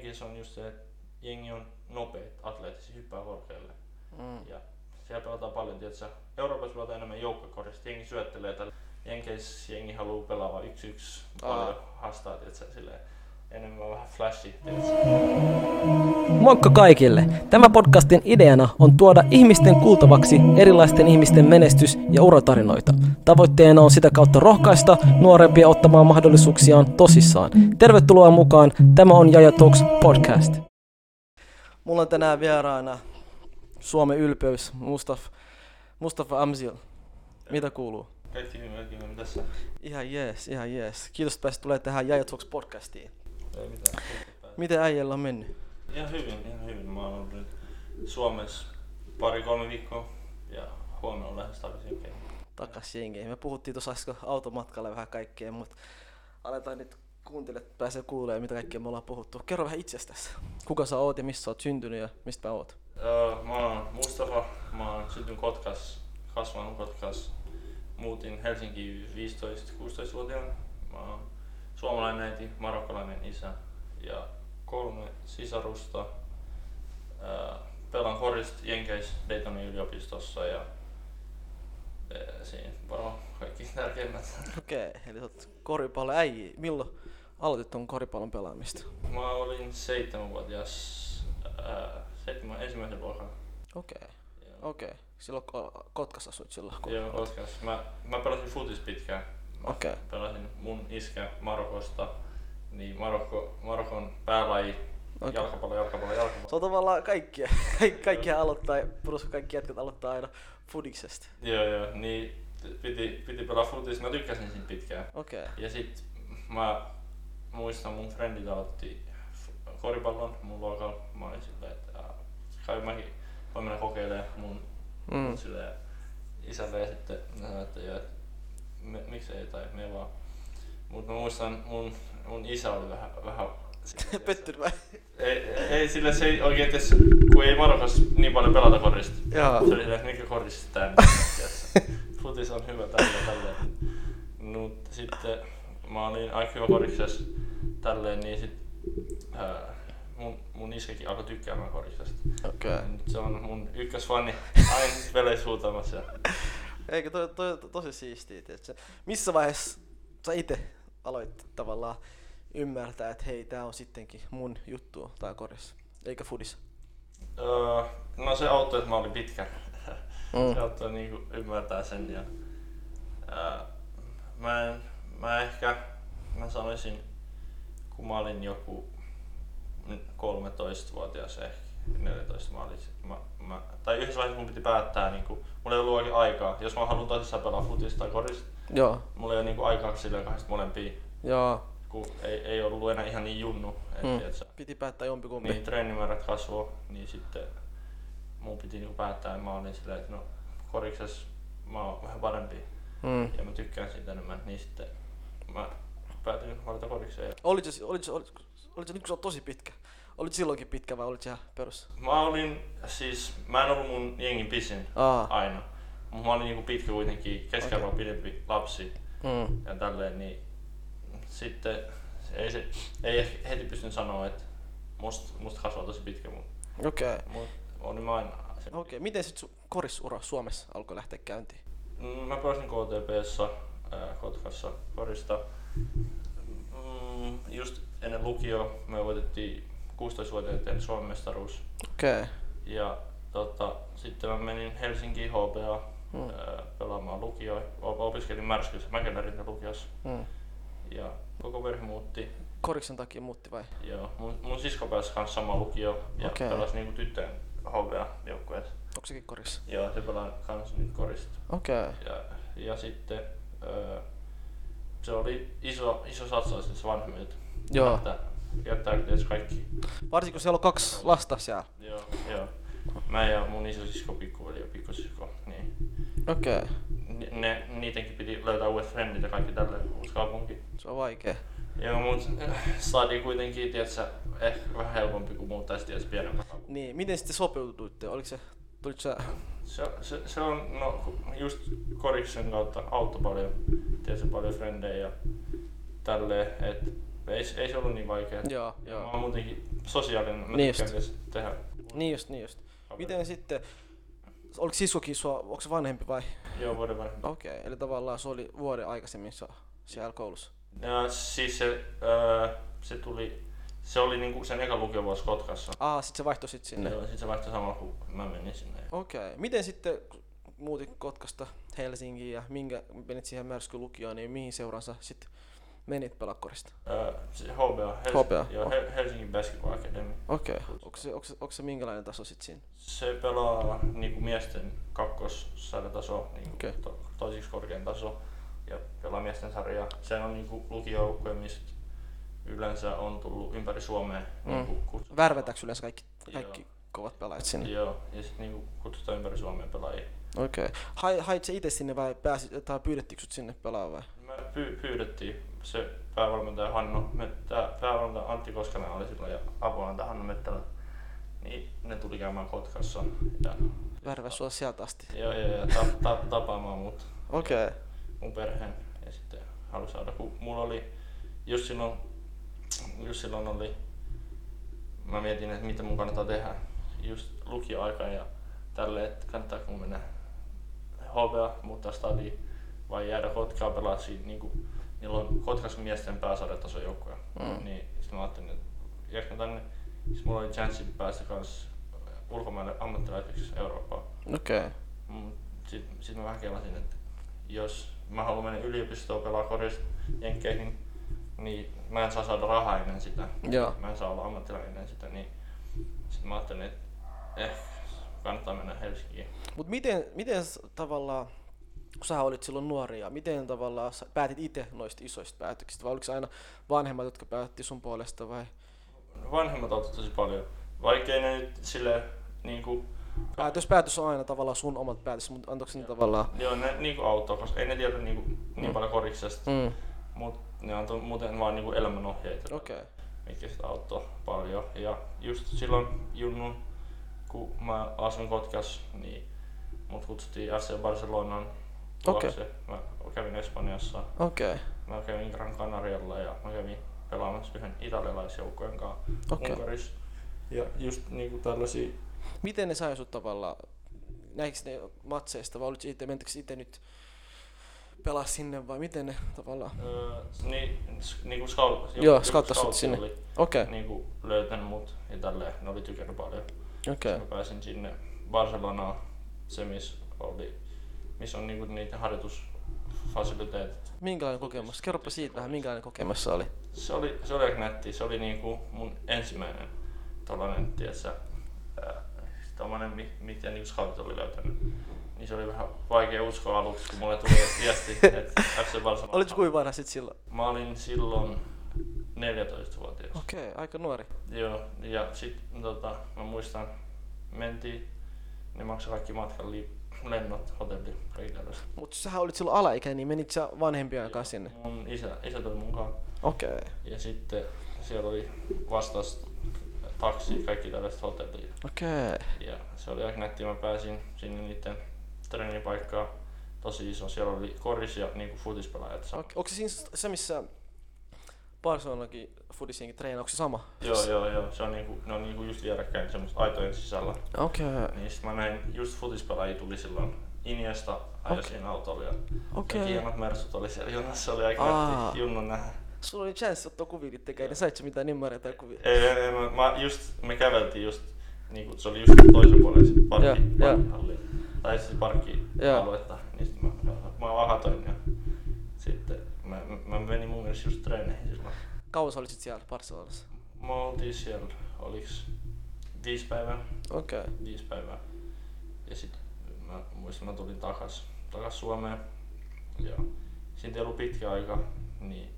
Jenkeissä on just se, että jengi on nopeet, atleettisia, hyppää korkealle. Mm. Ja siellä pelataan paljon, tietysti. Euroopassa pelataan enemmän joukkokorista, jengi syöttelee tällä. Jenkeissä jengi haluaa pelaa yksi yksi paljon haastaa, tietysti, silleen enemmän vähän flashi, tietysti. Moikka kaikille! Tämä podcastin ideana on tuoda ihmisten kuultavaksi erilaisten ihmisten menestys- ja uratarinoita. Tavoitteena on sitä kautta rohkaista nuorempia ottamaan mahdollisuuksiaan tosissaan. Tervetuloa mukaan, tämä on Jaja Talks podcast. Mulla on tänään vieraana Suomen ylpeys Mustafa, Mustafa Amzil. Mitä kuuluu? Kaikki hyvin, kaikki hyvin, mitä sä? Ihan jees, ihan jees. Kiitos, että pääsit tulee tähän Jaja Talks podcastiin. Ei mitään. Miten äijällä on mennyt? Ihan hyvin, ihan hyvin. Mä oon ollut nyt Suomessa pari-kolme viikkoa ja huomenna on lähes takaisin Jenkeihin. takas jengeihin. Me puhuttiin tuossa äsken automatkalla vähän kaikkea, mutta aletaan nyt kuuntelijat pääsee kuulemaan, mitä kaikkea me ollaan puhuttu. Kerro vähän itsestäsi. Kuka sä oot ja missä sä oot syntynyt ja mistä mä oot? Öö, mä oon Mustafa, mä oon syntynyt Kotkas, kasvanut Kotkas. Muutin Helsinkiin 15-16-vuotiaana. Mä oon suomalainen äiti, marokkalainen isä ja kolme sisarusta. Pelaan korista Jenkeissä Daytonin yliopistossa ja siinä varmaan kaikki tärkeimmät. Okei, okay, eli oot koripallon äijä. Milloin aloitit ton koripallon pelaamista? Mä olin seitsemänvuotias, ää, seitsemän, ensimmäisen luokan. Okei, okay, okei. Okay. Silloin Ko- Kotkassa asuit silloin. kun- Joo, Kotkas. Mä, mä pelasin futis pitkään. Mä Okei. Pelasin mun iskä Marokosta. Niin Marokko, Marokon päälaji. Okei. Jalkapallo, jalkapallo, Se jalkapallo. on tavallaan kaikkia. Kaikki, kaikki aloittaa, plus kaikki jätkät aloittaa aina fudiksesta. Joo, joo. Niin piti, piti pelaa futis. Mä tykkäsin siitä pitkään. Okei. Okay. Ja sit mä muistan mun frendit aloitti koripallon mun luokalla. Mä olin silleen, että aa, kai mäkin voin mennä kokeilemaan mun Mm. mm. silleen isälle ja sitten että joo, että me, miksei tai me vaan. Mut mä muistan mun, mun isä oli vähän, vähän Pettynyt vai? ei, ei, sillä se ei oikein tes, kun ei Marokossa niin paljon pelata korista. Joo. Se oli silleen, että mikä korista tää Futis on hyvä tällä tälleen. Mut sitten mä olin aika hyvä koriksessa tälleen, niin sit ää, mun, mun iskäkin alkoi tykkäämään koriksesta. Okei. Okay. Nyt se on mun ykkösfani aina peleissä huutamassa. Eikö toi, toi, toi tosi siistiä, tiedätkö? Missä vaiheessa sä itse aloit tavallaan ymmärtää, että hei, tää on sittenkin mun juttu tää korissa, eikä fudis? Öö, no se auttoi, että mä olin pitkä. Mm. Se auttoi niinku ymmärtää sen. Ja, ää, mä, en, mä ehkä, mä sanoisin, kun mä olin joku 13-vuotias ehkä, 14 mä olin, sit- mä, mä, tai yhdessä vaiheessa mun piti päättää, niinku, mulla ei ollut oikein aikaa. Jos mä haluan tosissaan pelaa futista tai korista, Joo, mulla ei ole niinku aikaa silleen kahdesta molempia, joo. kun ei, ei ollut enää ihan niin junnu. Et, Mm. tiedätkö, Piti päättää jompikumpi. niin treenimäärät kasvoi, niin sitten mun piti niinku päättää, että mä olin silleen, että no koriksessa mä oon vähän parempi Mm. ja mä tykkään siitä enemmän, niin sitten mä päätin valita korikseen. Ja Olit se, olit se, olit, olit se, nyt kun se on tosi pitkä, olit silloinkin pitkä vai olit ihan perus? mä olin siis, mä en ollut mun jengin pisin Aa. aina. Mut mä olin niinku pitkä kuitenkin, keskiarvo Okei. pidempi lapsi Mm. ja tälleen, niin sitten ei, se, ei heti pystynyt sanoa, että musta, musta kasvaa tosi pitkä, mutta Okei. Okay. mut olin mä aina Okei, okay. miten sit sun korisura Suomessa alkoi lähteä käyntiin? Mm, Mä pelasin KTPssä, ää, Kotkassa, korista. Mm, just ennen lukio me voitettiin 16-vuotiaiden Suomen mestaruus. Okei. Okay. Ja tota, sitten mä menin Helsinkiin HPA Mm. ää, pelaamaan lukio. O- Opiskelin Märskyssä, Mäkelärin lukiossa. Mm. Ja koko perhe muutti. Koriksen takia muutti vai? Joo, mun, mun sisko pääsi kanssa samaan lukio ja Okei. pelasi niinku tyttöjen HPA joukkueessa. Onko sekin korissa? Joo, se pelaa kans nyt korista. Okei. Okay. Ja, ja sitten öö, se oli iso, iso satsaus siis vanhemmilta. Joo. Jättää, jättää tietysti kaikki. Varsinkin kun siellä on kaksi lasta siellä. Joo, joo. Mä ja mun isosisko, pikkuveli ja pikkusisko, niin Okei. Okay. ne, ne, niidenkin piti löytää uudet frendit ja kaikki tälle uusi kaupunki. Se on vaikea. Joo, mut äh, saatiin kuitenkin, tiedätkö, ehkä vähän helpompi kuin muuttaisi pienempää kaupunkia. Niin, miten sitten sopeuduitte? Oliko se, tulit sä... Se, se, se on, no just koriksen kautta auttoi paljon, tiedätkö, paljon frendejä ja tälleen, että ei, ei se ollut niin vaikea. Joo, Mä joo. oon muutenkin sosiaalinen, mä Niin just. tehdä. Niin just, niin just. Miten sitten, oliko sisukin sua, onko se vanhempi vai? Joo, vuoden vai. Okei, okay, eli tavallaan se oli vuoden aikaisemmin sua siellä koulussa. Ja siis se, öö, se tuli, se oli niinku sen eka lukiovuosi Kotkassa. Aa, sit se vaihtoi sit sinne. Joo, sit se vaihtoi samalla kun mä menin sinne. Okei. Okay. Miten sitten, muutit Kotkasta Helsinkiin ja minkä menit siihen märskylukioon, niin mihin seuransa sitten menit pelakkorista? Öö, se HBA, Hels- HBA, Joo, oh. Hel- Helsingin Basketball Academy. Okei. Okay. Onko se, onko, se, onko se minkälainen taso sitten siinä? Se pelaa niinku miesten kakkossarjataso, niinku Okei. to, toisiksi korkein taso. Ja pelaa miesten sarjaa. Se on niinku lukiojoukkoja, mistä yleensä on tullut ympäri Suomea. Mm. Niinku Värvätäänkö yleensä kaikki, Joo. kaikki kovat pelaajat sinne? Joo, ja sitten niinku kutsutaan ympäri Suomea pelaajia. Okei. Okay. Hai, hait se itse sinne vai pääsi, tai pyydettiinkö sut sinne pelaa vai? Me py- pyydettiin se päävalmentaja Hanno, me, tää päävalmentaja Antti Koskanen oli silloin ja apuvalmentaja Hanno Mettälä. Niin ne tuli käymään Kotkassa ja, Värväs sua sieltä asti. ja, ja, ja ta, ta, tapaamaan mut, Okei. Okay. mun perheen ja sitten halusi saada, kun mulla oli just silloin, just silloin oli, mä mietin, että mitä mun kannattaa tehdä just lukioaika ja tälleen, että kannattaako mun mennä HBA, muuttaa stadiin vai jäädä Kotkaan pelaa siinä niinku, niillä on Kotkassa miesten pääsarjatason joukkoja. Mm. Niin sitten mä ajattelin, että jääkö tänne, siis mulla oli chanssi päästä kans ulkomaille ammattilaiseksi Eurooppaan. Okei. Okay. Sitten sit mä vähän kelasin, että jos mä haluan mennä yliopistoon pelaa korjasta jenkkeihin, niin mä en saa saada rahaa ennen sitä. Joo. Mä en saa olla ammattilainen ennen sitä, niin sitten mä ajattelin, että ehkä kannattaa mennä Helsinkiin. Mut miten, miten tavallaan, kun sä olit silloin nuori ja miten tavallaan päätit itse noista isoista päätöksistä vai oliko se aina vanhemmat, jotka päätti sun puolesta vai? Vanhemmat auttoi tosi paljon. Vaikkei ne nyt silleen niinku, Päätös, päätös on aina tavallaan sun omat päätös, mutta antoiko ne tavallaan? joo, ne niinku auttoi, koska ei ne tiedä niinku, niin Mm. paljon koriksesta, Mm. mut ne antoi muuten vaan niinku elämänohjeita. Okei. Okay. mikä sitä auttoi paljon. Ja just silloin Junnun, kun mä asuin Kotkas, niin mut kutsuttiin FC Barcelonan Okei. luokse. Mä kävin Espanjassa, Okei. mä kävin Gran Canarialla ja mä kävin pelaamassa yhden italialaisjoukkojen kanssa Okei. Unkarissa. Ja just niinku tällaisia, Miten ne sai sut tavallaan, näikö ne matseista vai olit itse, mentikö itse nyt pelaa sinne vai miten ne tavallaan? öö, niin, niinku scout, Joo, joku scouttasi sut scoutti sinne. Okei. niinku löytänyt mut ja tälleen, ne oli tykännyt paljon. Okei. Mä pääsin sinne Barcelonaan, se missä oli, missä on niinku niitä harjoitusfasiliteetit. Minkälainen kokemus? Kerropa siitä vähän, minkälainen kokemus se oli? Se oli, se oli aika nätti, se oli niinku mun ensimmäinen tollanen, tiedätkö, ää, tommonen, mi- mitä niinku scoutit oli löytänyt. Niin se oli vähän vaikea uskoa aluksi, kun mulle tuli viesti, että FC Barcelona. Olitko kuinka vanha sit silloin? Mä olin silloin 14-vuotias. Okei, okay, aika nuori. Joo, ja sit tota, mä muistan, mentiin, ne maksoi kaikki matkan li- lennot, hotelli, tällaiset. Mutta sähän olit silloin alaikäinen, niin menit sä vanhempien kanssa sinne? Mun isä, isä tuli mukaan. Okei. Okay. Ja sitten siellä oli vastaus taksi, kaikki tällaiset hotellia. Okei. Okay. Ja se oli aika nätti, mä pääsin sinne niiden treenipaikkaan. Tosi iso, siellä oli koris ja niinku futispelaajat. Okay. Onko se siinä se, missä Barcelonakin fudisienkin treenaa, onko se sama? Joo, joo, joo. Se on niinku, ne on niinku just vierekkäin semmoista aitojen sisällä. Okei. Okay. Niin sit mä näin, just futispelaajia tuli silloin Iniesta ajoi Okei. siinä autolla ja okay. hienot mersut oli siellä junassa, se oli aika nätti junnun nähdä. Sulla oli chance ottaa kuvia itsekään, niin sait sä mitään nimmaria tai kuvia? Ei, ei, ei, mä, just, me käveltiin just, niinku, se oli just toisella puolella sit parkki, joo. parkkihalli, tai siis parkkialuetta, niin sit mä, mä ahatoin ja sitten mä, mä menin mun mielestä just treeneihin silloin. Kauan sä olit sit siellä Barcelonassa? Mä oltiin siellä, oliks viisi päivää, Okei. Okay. viisi päivää. Ja sit mä muistan, mä tulin takas, takas Suomeen. Ja siitä ei ollut pitkä aika, niin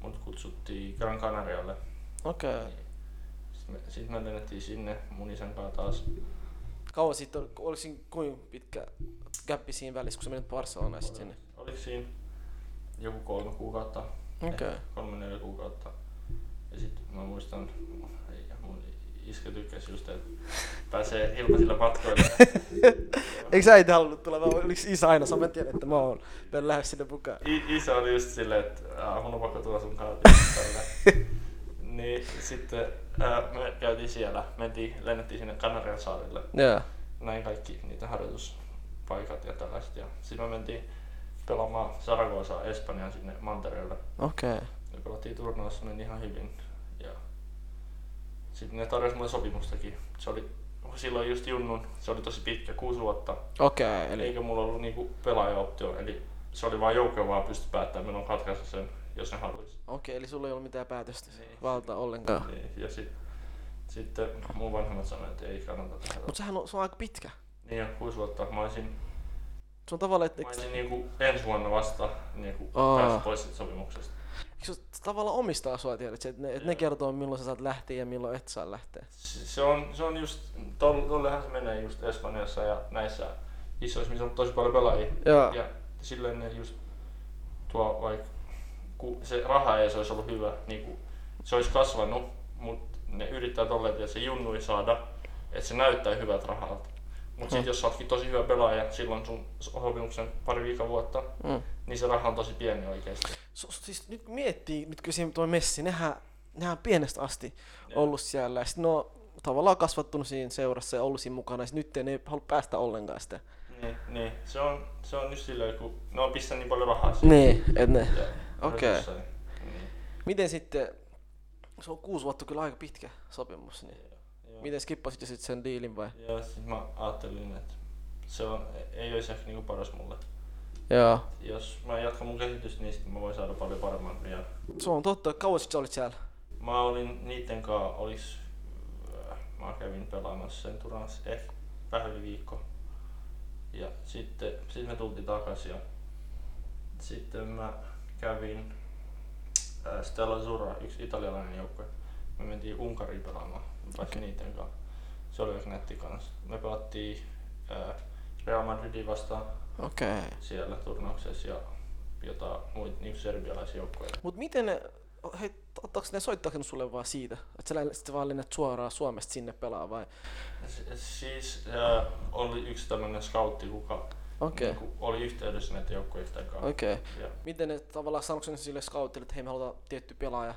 mut kutsuttiin Gran Canarialle. Okei. Okay. Sitten me, sit me lennettiin sinne mun isän kanssa taas. Kauan oli, oliko siinä kuinka pitkä gappi siinä välissä, kun sä menit Barcelonaan sinne? Oliko siinä joku kolme kuukautta? Okay. Kolme neljä kuukautta. Ja sit mä muistan, mun iskä tykkäsi just, että pääsee ilmaisilla matkoilla. Eikö sä itse halunnut tulla, vai oliko isä aina, sä mä tiedän, että mä oon lähes sinne mukaan. I, isä oli just silleen, että mun on pakko tulla sun kanssa. niin sitten äh, me käytiin siellä, mentiin, lennettiin sinne Kanarian saarille. Joo. Näin kaikki niitä harjoituspaikat ja tällaiset. Ja sitten me mentiin pelaamaan Saragosaa Espanjaan sinne Mantereelle. Okei. Okay. Me pelattiin turnaussa, meni ihan hyvin. Ja sitten ne tarjosi mulle sopimustakin. Se oli silloin just junnun, se oli tosi pitkä, kuusi vuotta. Okei, okay, eli... Eikä mulla ollut niinku pelaajaoptio, eli se oli vaan joukko vaan pysty päättämään, minun katkaista sen, jos ne haluaisi. Okei, okay, eli sulla ei ollut mitään päätöstä niin. valta ollenkaan. Niin, ja sit, sitten mun vanhemmat sanoivat, että ei kannata tehdä. Mutta sehän on, se on aika pitkä. Niin jo, kuusi vuotta. Mä olisin, se on tavallaan, että... Mä niinku ensi vuonna vasta niinku pois siitä sopimuksesta. Eikö se tavallaan omistaa sua, tiedät, että ne, et ne kertoo milloin sä saat lähteä ja milloin et saa lähteä? Se on, se on just, tollehan se menee just Espanjassa ja näissä isoissa, missä on tosi paljon pelaajia. Joo. Ja silleen ne just tuo vaikka, kun se raha ei se olisi ollut hyvä, niin kuin, se olisi kasvanut, mutta ne yrittää tolleen, että se junnui saada, että se näyttää hyvät rahalta. Mutta sitten jos sä ootkin tosi hyvä pelaaja silloin sun sopimuksen pari viikon vuotta, mm. niin se raha on tosi pieni oikeasti. So, siis nyt miettii, nyt kun siinä tuo Messi, nehän, nehän on pienestä asti ja. ollut siellä. Ja sitten ne on tavallaan kasvattunut siinä seurassa ja ollut siinä mukana. Ja nyt ne ei halua päästä ollenkaan sitä. Niin, niin. Se, on, se on just silleen, kun ne on pistänyt niin paljon rahaa siihen. Niin, et ne. Okei. Okay. Niin. Miten sitten, se on kuusi vuotta kyllä aika pitkä sopimus, niin. Miten skippasit sitten sen diilin vai? Joo, siis mä ajattelin, että se on, ei olisi ehkä niinku paras mulle. Joo. Jos mä jatkan mun kehitystä, niin sitten mä voin saada paljon paremman vielä. Se on totta. Kauan sitten olit siellä? Mä olin niitten kanssa, olis, äh, mä kävin pelaamassa sen turans ehkä vähän yli viikko. Ja sitten sit me tultiin takaisin ja sitten mä kävin äh, Stella Zura, yksi italialainen joukkue. Me mentiin Unkariin pelaamaan, okay. niiden kanssa. Se oli aika netti kanssa. Me pelattiin äh, Real Madridin vastaan okay. siellä turnauksessa ja jotain muita niin serbialaisia joukkoja. Mut miten ne, hei, ottaako ne soittaako sulle vaan siitä, että sä sitten vaan lennät suoraan Suomesta sinne pelaa vai? Siis äh, oli yksi tämmönen scoutti, kuka okay. niin oli yhteydessä näiden joukkojen kanssa. Okei. Okay. Miten ne tavallaan sanoiko ne sille scoutille, että hei me halutaan tietty pelaaja?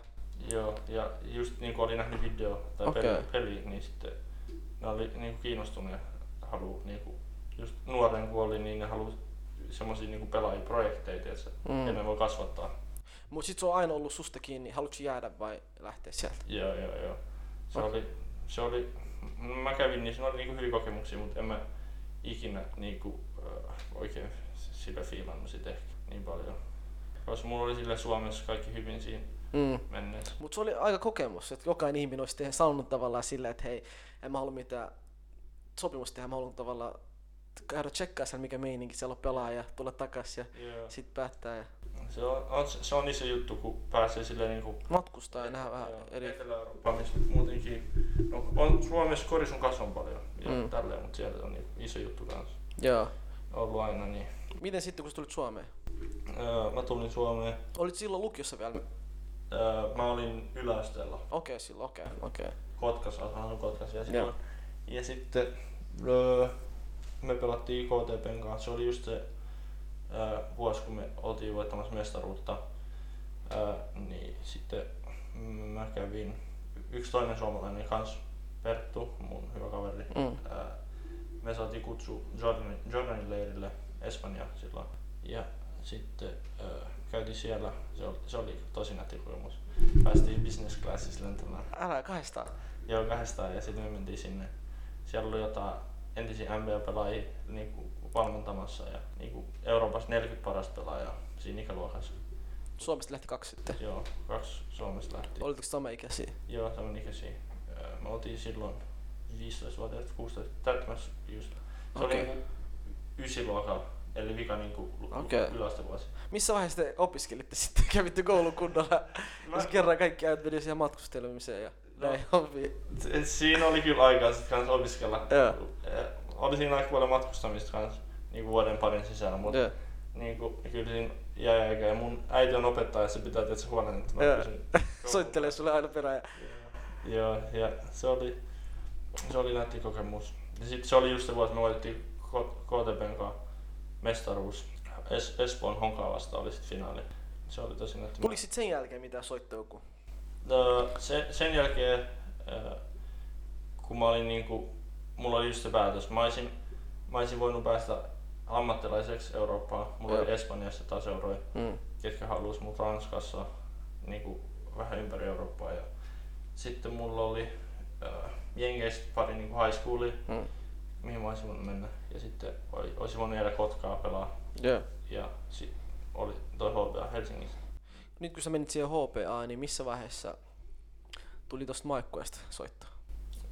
Joo, ja just niin kuin oli nähnyt video tai okay. peli, niin sitten ne oli niin kuin kiinnostuneet halu niin kuin just nuoren kun oli, niin ne halusi semmoisia niinku pelaajia projekteja, että mm. ja ne voi kasvattaa. Mut sit se on aina ollut susta kiinni, haluatko jäädä vai lähteä sieltä? Joo, joo, joo. Se okay. oli, se oli, mä kävin niin, se oli niinku hyviä kokemuksia, mutta en mä ikinä niinku, äh, oikein sillä fiilannut sit ehkä niin paljon. Koska mulla oli sille Suomessa kaikki hyvin siinä mm. menneet. Mutta se oli aika kokemus, että jokainen ihminen olisi sanonut tavallaan silleen, että hei, en mä halua mitään sopimusta tehdä, mä haluan tavallaan käydä tsekkaa sen, mikä meininki siellä on pelaaja, tulla takas ja yeah. sitten päättää. Ja... Se on, se on iso juttu, kun pääsee silleen niinku... Matkustaa ja nähdä vähän eri... Etelä-Eurooppaan, missä muutenkin... No, on Suomessa koris on paljon ja mm. tälleen, mutta siellä on niinku iso juttu kanssa. Joo. Ollut aina niin. Miten sitten, kun sä tulit Suomeen? Öö, mä tulin Suomeen. Olit silloin lukiossa vielä? Öö, mä olin yläasteella. Okei, okay, silloin, okei, okay. Okay. Kotkas, asun Kotkas ja silloin. Ja sitten öö, me pelattiin KTPn kanssa. Se oli just se ää, vuosi, kun me oltiin voittamassa mestaruutta. Ää, niin sitten mä kävin, yksi toinen suomalainen kans, Perttu, mun hyvä kaveri. Mm. Ää, me saatiin kutsu Jordanin, Jordanin leirille Espanja silloin. Ja sitten ää, käytiin siellä, se oli, se oli tosi nätti kokemus. Päästiin business classissa lentämään. Älä kahdestaan? Joo, kahdestaan ja sitten me mentiin sinne. Siellä oli jotain entisiä NBA-pelaajia niin kuin valmentamassa ja niin kuin Euroopassa 40 parasta pelaajaa siinä ikäluokassa. Suomesta lähti kaksi sitten? Joo, kaksi Suomesta lähti. Olitteko sama ikäisiä? Joo, saman ikäisiä. Me oltiin silloin 15-vuotiaat, 16 täyttämässä just. Se okay. oli niin ysiluokka, eli vika niin kuin okay. yläastevuosi. Missä vaiheessa te opiskelitte sitten? Kävitte koulun kunnolla? Mä... Jos kerran kaikki ajat meni siihen matkustelemiseen ja No, siinä oli kyllä aikaa sitten kanssa opiskella. Yeah. Oli siinä aika paljon matkustamista kanssa niin vuoden parin sisällä, mutta yeah. niin kuin, kyllä siinä jäi aika. Ja mun äiti on opettaja, se pitää tietysti huolen, että mä yeah. pysyn Soittelee sulle aina perään. Joo, ja se oli, se oli nätti kokemus. Ja sitten se oli just se vuosi, me voitettiin KTPn kanssa mestaruus. Es- Espoon Honkaa vasta oli sit finaali. Se oli tosi nätti. Tuliko sit sen jälkeen mitään soittoa joku? Öö, se, sen jälkeen, öö, kun mä olin niinku, mulla oli just se päätös, mä olisin, mä olisin voinut päästä ammattilaiseksi Eurooppaan. Mulla Joo. oli Espanjassa taas euroja, Mm. ketkä halus mut Ranskassa niinku vähän ympäri Eurooppaa. Ja sitten mulla oli öö, Jengeistä pari niinku high schoolia, Mm. mihin mä olisin voinut mennä. Ja sitten oli, olisin voinut jäädä Kotkaa pelaa. Joo. Ja oli toi HBA Helsingissä. Nyt kun sä menit siihen HPA, niin missä vaiheessa tuli tosta maikkueesta soittaa?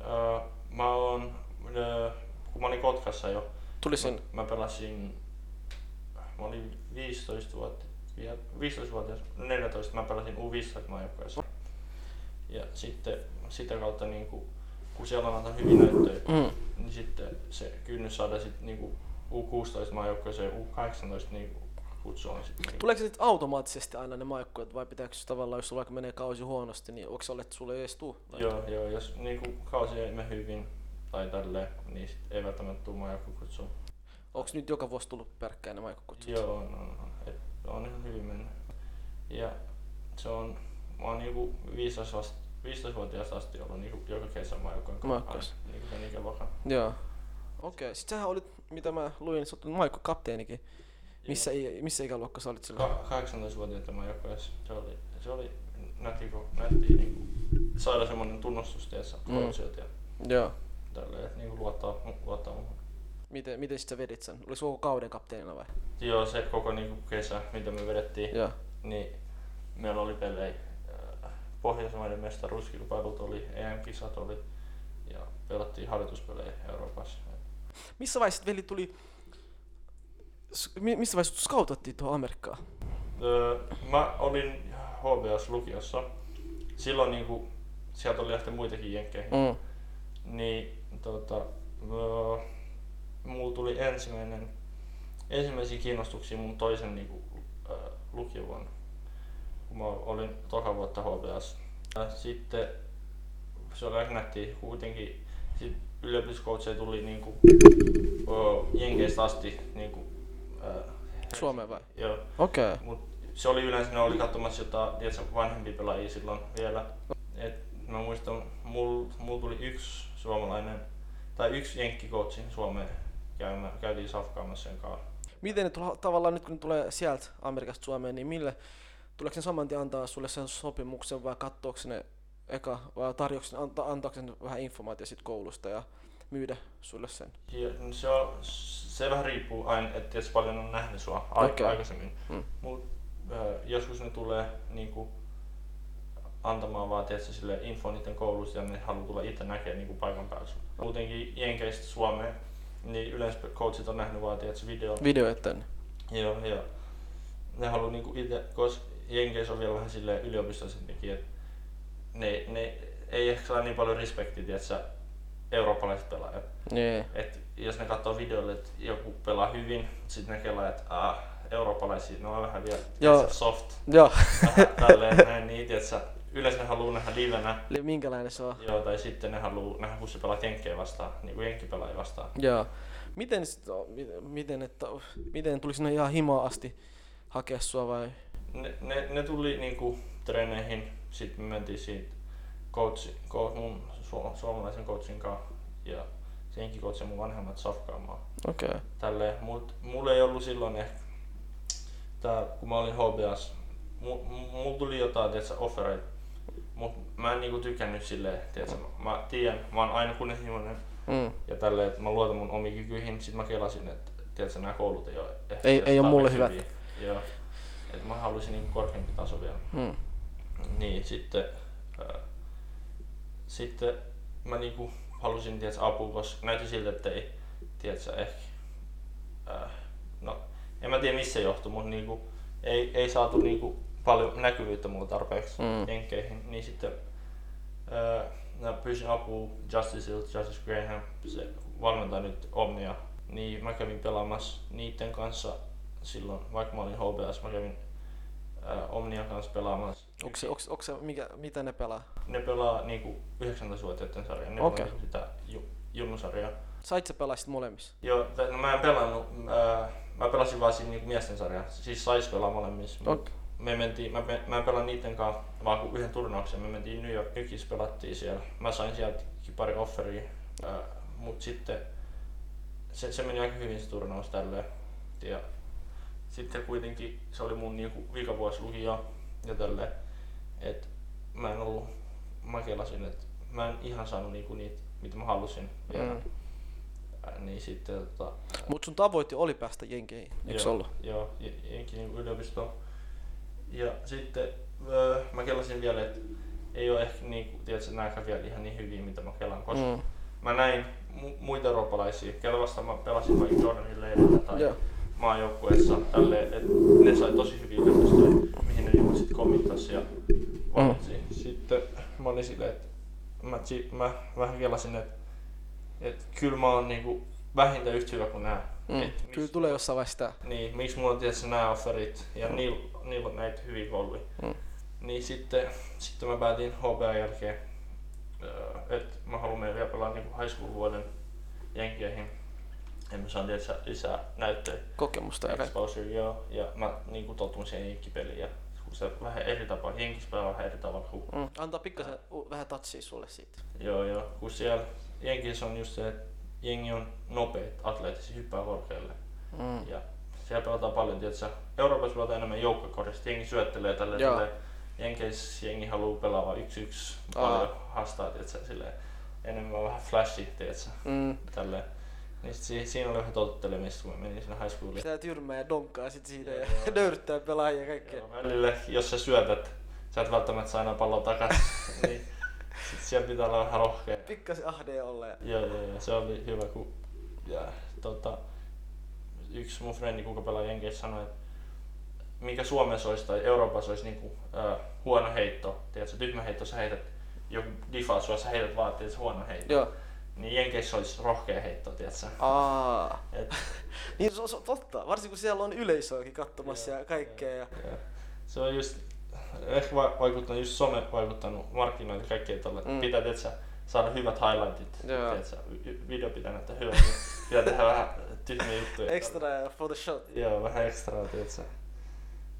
Öö, mä oon, öö, kun mä olin Kotkassa jo, Tuli sen, Mä, mä pelasin, mä olin 15 vuotta, 15-vuotias, 14 mä pelasin U15 maajoukkueessa. Ja sitten sitä kautta niinku, kun siellä on antanut hyvin näyttöjä, mm. niin sitten se kynnys saada sit niinku U16 maajoukkueeseen U18 niinku kutsua on sitten niinku, Tuleeko se nyt automaattisesti aina ne maikkuet vai pitääkö tavallaan, jos sulla vaikka menee kausi huonosti, niin onko se ole, että sulle ei edes tuu? Joo, joo, jos niinku kausi ei mene hyvin tai tälleen, niin sit ei välttämättä tuu maajoukkue kutsua. Onko nyt joka vuosi tullut perkkäinen maikkukutsu? Joo, on, on, on. Et on ihan hyvin mennyt. Ja se on, mä oon niinku 15 vasta 15-vuotiaasta asti ollut niinku joka kesä maajoukkojen Maajoukkueessa. Niinku sen ikäluokan. Joo. Okei, sit sähän olit, mitä mä luin, sä oot maikku kapteenikin. Missä, missä ikäluokka sä olit silloin? Ka- 18-vuotiaita maajoukkoessa. Se oli, se oli nätti, kun nätti niinku saada semmonen tunnustus, tiedätkö, Mm. ja Joo. tälleen, että niinku luottaa, luottaa muuhun. Miten, miten sit sä vedit sen? Olis koko kauden kapteenina vai? Joo, se koko niinku kesä, mitä me vedettiin, Joo. niin meillä oli pelejä. Pohjoismaiden mestaruuskilpailut oli, EM-kisat oli ja pelattiin harjoituspelejä Euroopassa. Missä vaiheessa veli tuli, missä vaiheessa scoutattiin tuohon Amerikkaan? Öö, mä olin HBS lukiossa. Silloin niinku, sieltä oli lähtenyt muitakin jenkkeihin. Mm. Niin tota, öö, mulla tuli ensimmäinen, ensimmäisiä kiinnostuksia mun toisen niinku, öö, lukiovuonna. Mä olin toka vuotta HBS. Ja sitten se oli aika nättiä kuitenkin. Sitten yliopistokoutseja tuli niinku, öö, jenkeistä asti niinku, öö, Suomeen vai? Joo. Okei. Okay. Mut se oli yleensä, ne oli katsomassa jotain tiedätkö, vanhempia pelaajia silloin vielä. Et mä muistan, mulla mul tuli yksi suomalainen, tai yksi jenkkikoutsi Suomeen käymään, käytiin safkaamassa sen kanssa. Miten ne tulla, tavallaan nyt kun ne tulee sieltä Amerikasta Suomeen, niin mille, tuleeko ne saman tien antaa sulle sen sopimuksen vai katsoako ne eka, vai tarjoako ne, anta, antaako ne vähän informaatiota sit koulusta ja myydä sulle sen? Ja se, on, se vähän riippuu aina, että tietysti paljon on nähnyt sua Okei. aikaisemmin. Mm. Mut ö, joskus ne tulee niinku, antamaan vaan tietysti, sille info niiden koulusta ja ne haluaa tulla itse näkemään niinku, paikan päällä. sut. Muutenkin Jenkeistä Suomeen, niin yleensä coachit on nähnyt vaan tietysti video. Joo, ja ne haluaa niinku itse, koska Jenkeissä on vielä vähän silleen yliopistoisempikin, että ne, ne ei ehkä saa niin paljon respektiä, tiedätkö, eurooppalaiset pelaajat. Niin. Et jos ne katsoo videolle, että joku pelaa hyvin, sitten ne kelaa, että ah, eurooppalaisia, ne on vähän vielä Joo. tiedätkö, soft, Joo. vähän tälleen näin, niin tiedätkö, yleensä ne haluaa nähdä livenä, minkälainen se on? joo, tai sitten ne haluaa nähdä, kun se pelaa jenkkejä vastaan, niin kuin jenkkipelaajia vastaan. Joo. Miten, sit, miten, että, miten tuli sinne ihan himaan asti hakea sua vai? Ne, ne, ne tuli niinku treeneihin, sitten me mentiin siitä coach, mun su, suomalaisen coachin kanssa ja senkin coach mun vanhemmat safkaamaan. Okei. Okay. Tälleen, mut mulla ei ollut silloin ehkä, tää, kun mä olin HBS, mu, mulla tuli jotain, tiedätkö, offereita, mut mä en niinku tykännyt silleen, tiedätkö, mä, mä tiedän, mä oon aina kunnianhimoinen Mm. ja tälleen, että mä luotan mun omiin kykyihin, sit mä kelasin, että tiedätkö, nämä koulut ei ole ehkä Ei- ei oo mulle hyvät. Joo. Et mä haluaisin niinku korkeampi taso vielä. Mm. Niin, sitten, ää, sitten mä niinku halusin tiedätkö, apua, koska näytti siltä, että ei, tiedätkö, ehkä, ää, no en mä tiedä missä johtui, mutta niinku, ei, ei saatu niinku paljon näkyvyyttä mulle tarpeeksi Mm. jenkkeihin, niin sitten ää, mä pyysin apua Justiceilta, Justice Graham, se valmentaa nyt Omnia, niin mä kävin pelaamassa niiden kanssa silloin, vaikka mä olin HBS, mä kävin ää, Omnian kanssa pelaamassa. Onko se, onko, onko se mikä, mitä ne pelaa? Ne pelaa niinku 19-vuotiaiden sarjaa, ne Okei. pelaa sitä ju, junnusarjaa. Sait sä pelasit molemmissa? Joo, t- no mä en pelannut, ää, mä pelasin vaan siinä niinku miesten sarjaa, siis sais pelaa molemmissa. mut Ok. Me mentiin, mä, me- mä en pelannut niitten kanssa vaan kuin yhden turnauksen, me mentiin New York Knicks, pelattiin siellä. Mä sain sieltä pari offeria, ää, mut sitten se, se meni aika hyvin se turnaus tälleen. Ja sitten kuitenkin se oli mun niinku vikavuosi lukio ja tälleen. Et mä en ollut, mä kelasin, että mä en ihan saanut niinku niitä, mitä mä halusin vielä. Mm. Niin sitten tota, Mut sun tavoite oli päästä Jenkeihin, eiks Joo, ollut? Joo, Je- Jenkin niin yliopisto. Ja sitten öö, mä kelasin vielä, että ei ole ehkä niin, tiedätkö, nääkään vielä ihan niin hyviä, mitä mä kelan, koska Mm. mä näin mu- muita eurooppalaisia, ketä vasta mä pelasin vaikka Jordanin leirillä tai Joo. Maajoukkueessa tälleen, että ne sai tosi hyviä yliopistoja, mihin ne niinku sit komittas ja valitsi. Mm. Sitten mä olin silleen, että mä, mä vähän kelasin, että, että kyllä mä oon niinku vähintään yhtä hyvä kuin nää. Mm. Et Kyllä miksi- tulee jossain vaiheessa tää. niin, miksi mulla on tietysti nämä offerit ja niillä niil on näitä hyviä kouluja. Mm. Niin sitten, sitten mä päätin HBA jälkeen, öö, että mä haluan vielä pelaa niinku high school vuoden jenkeihin. Ja mä saan tietysti lisää näyttöjä. Kokemusta ja. Exposure, joo. Ja mä niinku totun siihen jenkkipeliin. Ja se vähän eri tapaa, jenkis vähän eri tavalla kuin Mm. Antaa pikkasen u- vähän tatsia sulle siitä. Joo, joo. Kun siellä jenkissä on just se, että jengi on nopeet, atleettisia, hyppää korkealle. Mm. Ja siellä pelataan paljon, tietysti. Euroopassa pelataan enemmän joukkokorista, jengi syöttelee tälle, tälle. Jenkeissä jengi haluaa pelaa yksi yksi paljon haastaa, tietysti, silleen, enemmän vähän flashi, tietysti, Mm. tälleen. Niin sit si- siinä oli vähän totuttelemista, kun mä menin sinne high schooliin. Pitää tyrmää ja donkkaa sit siinä Joo, ja nöyryttää pelaajia ja kaikkea. Joo, välillä, jos sä syötät, sä et välttämättä saa enää palloa takaisin, niin sit siellä pitää olla vähän rohkea. Pikkasen ahdea olla ja... Joo, joo, joo, se oli hyvä, kun ja, tota, yksi mun frendi, kuka pelaa Jenkeissä, sanoi, että mikä Suomessa olisi tai Euroopassa olisi niinku, äh, huono heitto, tiedätkö, tyhmä heitto, sä heität joku difaa sua, sä heität vaan, että se huono heitto. Joo. Niin Jenkeissä olisi rohkea heitto, tiedätkö. Aa. Et, Niin se on, se on totta, varsinkin kun siellä on yleisöäkin katsomassa ja kaikkea. Ja... ja, se on just, ehkä va- vaikuttanut, just some vaikuttanut markkinointi kaikkea tolle, Mm. pitää tiedätkö, saada hyvät highlightit, Joo. tiedätkö, vi- video pitää näyttää hyvältä, niin pitää tehdä vähän tyhmiä juttuja. Extra ja for the shot. Joo, vähän ekstraa, tietsä.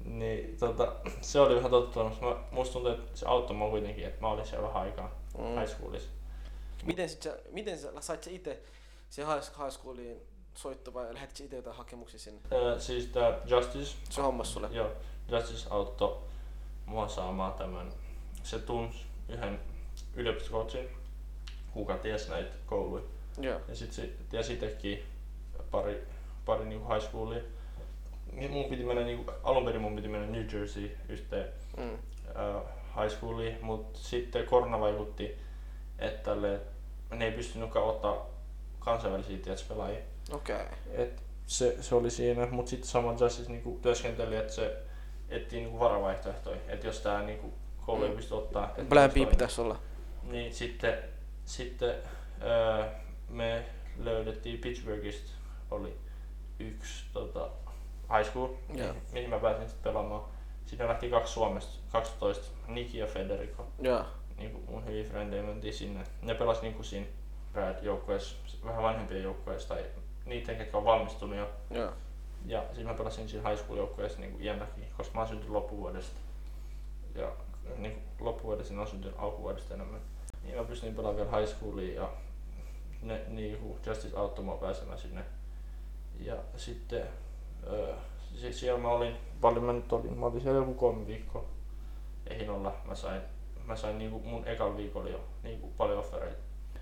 Niin, tota, se oli vähän tottunut. Mä, musta tuntuu, että se auttoi mua kuitenkin, että mä olin siellä vähän aikaa Mm. high schoolissa. Miten, sit sä, miten sä, sait sä itse se high, schooliin soitto vai lähetit sä itse jotain hakemuksia sinne? Öö, siis tää Justice, Se hommas sulle? joo, Justice auttoi mua saamaan tämän. Se tunsi yhden yliopistocoachin, kuka ties näitä kouluja. Joo. Ja sit se tiesi itsekin pari, pari niinku high schoolia. Mun piti mennä, niinku, alun perin mun piti mennä New Jersey yhteen Mm. äh, high schooliin, mutta sitten korona vaikutti, että tälle, ne ei pystynytkään ottaa kansainvälisiä tiedätkö, pelaajia. Okei. Okay. Et se, se oli siinä, mutta sitten sama Justice niinku työskenteli, että se etsii niinku varavaihtoehtoja. Että jos tää niinku koulu ei pysty ottaa... Plan B pitäisi olla. Niin sitten, sitten öö, me löydettiin Pittsburghista, oli yksi tota, high school, Joo. mihin, mä pääsin sitten pelaamaan. Sitten lähti kaksi Suomesta, 12, Niki ja Federico, Joo. Niin kuin mun hyviä frendejä, mentiin sinne. Ne pelas niin kuin siinä grad-joukkueessa, vähän vanhempien joukkueessa tai niiden, ketkä on valmistunut jo. Joo. Ja sitten mä pelasin siinä high school joukkueessa niin iän takia, koska mä oon syntynyt loppuvuodesta. Ja niin kuin loppuvuodesta mä oon syntynyt alkuvuodesta enemmän. Niin mä pystyin pelaamaan vielä high schoolia ja ne niin kuin Justice auttoi mua pääsemään sinne. Ja sitten öö, si- siellä mä olin, paljon mä nyt olin, mä olin siellä joku kolme viikkoa. Ehin olla, mä sain, mä sain niinku mun ekalla viikolla jo niinku paljon offereita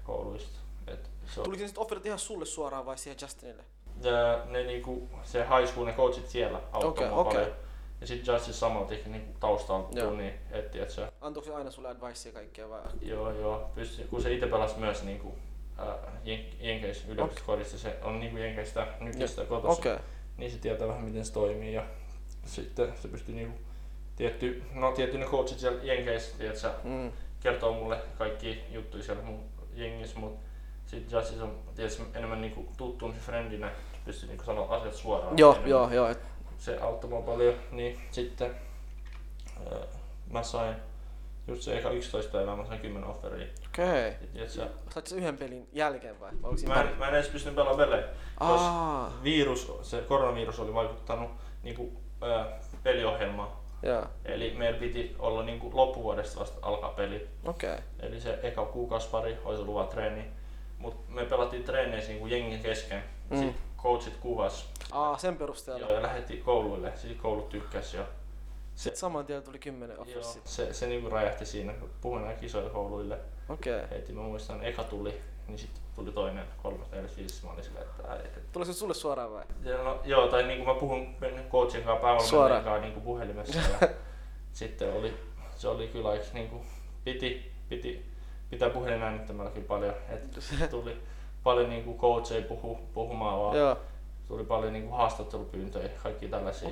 kouluista. Et se on- Tuliko ne sitten offerit ihan sulle suoraan vai siihen Justinille? ja ne niinku, se high school, ne coachit siellä auttoi mua okei. paljon. Ja sit Justice samalla teki niinku taustalla Joo. tunnin, etti, että se, Antoiko se aina sulle advice ja kaikkea vai? joo joo, pystyi, kun se itse pelasi myös niinku, äh, jen, Jenkeis yliopistokodissa, se on niinku Jenkeistä nykyistä kotossa. Okay. niin se tietää vähän miten se toimii ja sitten se pystyy niinku, tietty, no tietty ne coachit siellä Jenkeissä, tiedätkö, Mm. kertoo mulle kaikki juttuja siellä mun jengissä, mutta sitten Justice on tietysti enemmän niinku tuttuun se friendinä, pystyy niinku sanoa asiat suoraan. Joo, enemmän. joo, joo. Et, Se auttoi mua paljon, niin sitten öö, mä sain just se eka 11 päivää mä sain 10 offeria. Okei. Ja tiedät sä, yhden pelin jälkeen vai? oliko mä, en, mä en edes pystynyt pelaamaan pelejä. Aa, Virus, se koronavirus oli vaikuttanut niinku, ää, peliohjelmaan. Joo. Eli meillä piti olla niinku loppuvuodesta vasta alkaa peli. Okei. Eli se eka kuukausi pari olisi ollut vaan treeni. Mut me pelattiin treeneissä niinku jengin kesken. Mm. Sitten coachit kuvas Aa, sen perusteella. joo, ja lähetti kouluille. Sitten koulut tykkäs ja Sitten saman tien tuli kymmenen joo, se, se niinku räjähti siinä, kun puhuin kisoille kouluille. Okei. Heti mä muistan, eka tuli, niin sitten tuli toinen, kolmas, neljäs, viides. Mä olin silleen, että ai, et, Tuliko se sulle suoraan vai? ja no, joo, tai niinku mä puhun coachin kanssa, päävalmentajan kanssa niinku puhelimessa. Ja sitten oli, se oli kyllä aika niinku, piti, piti pitää puhelin äänittämällä kyllä paljon. Et tuli paljon niinku coacheja puhu, puhumaan vaan. Joo. Tuli paljon niinku haastattelupyyntöjä, kaikki tällaisia.